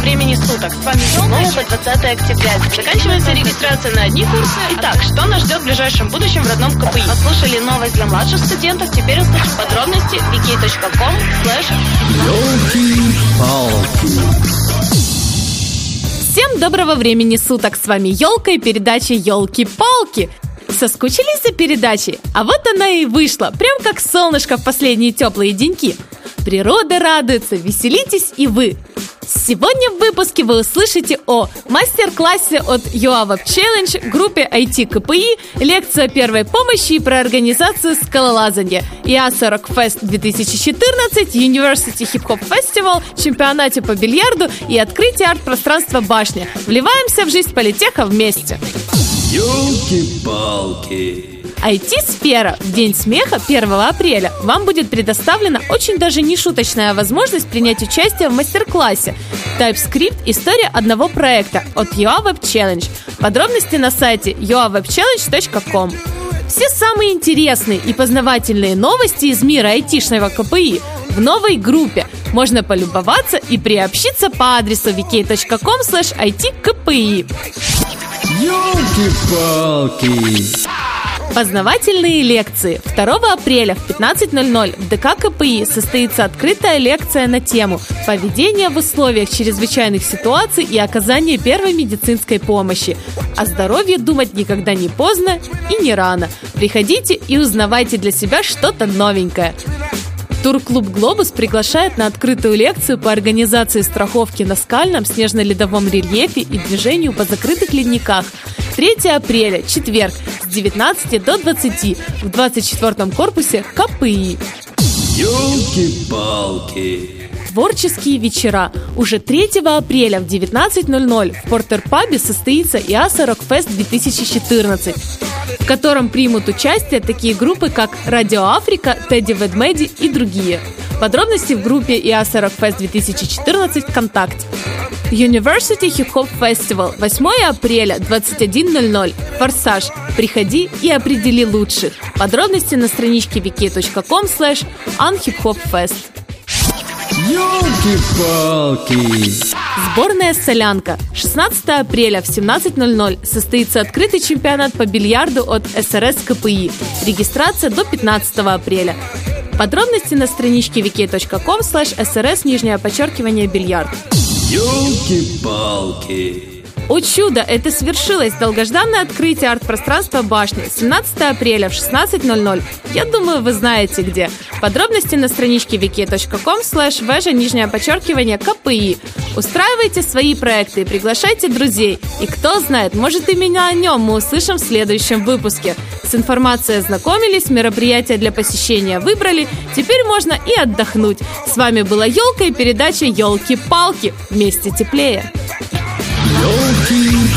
времени суток. С вами снова по 20 октября. Заканчивается регистрация на одни курсы. Итак, что нас ждет в ближайшем будущем в родном КПИ? Послушали новость для младших студентов. Теперь услышим подробности wiki.com slash Всем доброго времени суток! С вами Елка и передача Елки-палки. Соскучились за передачей? А вот она и вышла, прям как солнышко в последние теплые деньки. Природа радуется, веселитесь и вы. Сегодня в выпуске вы услышите о мастер-классе от UA Web Challenge, группе IT КПИ, лекция первой помощи и про организацию скалолазания, IASA Rock Fest 2014, University Hip Hop Festival, чемпионате по бильярду и открытие арт-пространства башни. Вливаемся в жизнь политеха вместе. Елки-палки. IT-сфера. В День смеха 1 апреля вам будет предоставлена очень даже не шуточная возможность принять участие в мастер-классе TypeScript «История одного проекта» от UA Web Challenge. Подробности на сайте uawebchallenge.com. Все самые интересные и познавательные новости из мира айтишного КПИ в новой группе. Можно полюбоваться и приобщиться по адресу vk.com itkpi. Елки-палки. Познавательные лекции. 2 апреля в 15.00 в ДК КПИ состоится открытая лекция на тему «Поведение в условиях чрезвычайных ситуаций и оказание первой медицинской помощи». О здоровье думать никогда не поздно и не рано. Приходите и узнавайте для себя что-то новенькое. Турклуб «Глобус» приглашает на открытую лекцию по организации страховки на скальном, снежно-ледовом рельефе и движению по закрытых ледниках. 3 апреля, четверг, с 19 до 20 в 24 корпусе КПИ. Елки-палки. Творческие вечера. Уже 3 апреля в 19.00 в Портер-пабе состоится ИАСА Рокфест 2014, в котором примут участие такие группы, как Радио Африка, Тедди Ведмеди и другие. Подробности в группе ИАСА Рокфест 2014 ВКонтакте. University Hip Hop Festival 8 апреля 21.00 Форсаж. Приходи и определи лучших. Подробности на страничке wiki.com slash unhiphopfest. Елки-палки. Сборная «Солянка». 16 апреля в 17.00 состоится открытый чемпионат по бильярду от СРС КПИ. Регистрация до 15 апреля. Подробности на страничке wiki.com slash srs нижнее подчеркивание бильярд. Елки-палки. О чудо! Это свершилось! Долгожданное открытие арт-пространства башни 17 апреля в 16.00. Я думаю, вы знаете где. Подробности на страничке wiki.com slash вежа нижнее подчеркивание КПИ. Устраивайте свои проекты и приглашайте друзей. И кто знает, может именно о нем мы услышим в следующем выпуске. С информацией ознакомились, мероприятия для посещения выбрали. Теперь можно и отдохнуть. С вами была Елка и передача Елки-палки. Вместе теплее. Елки-палки.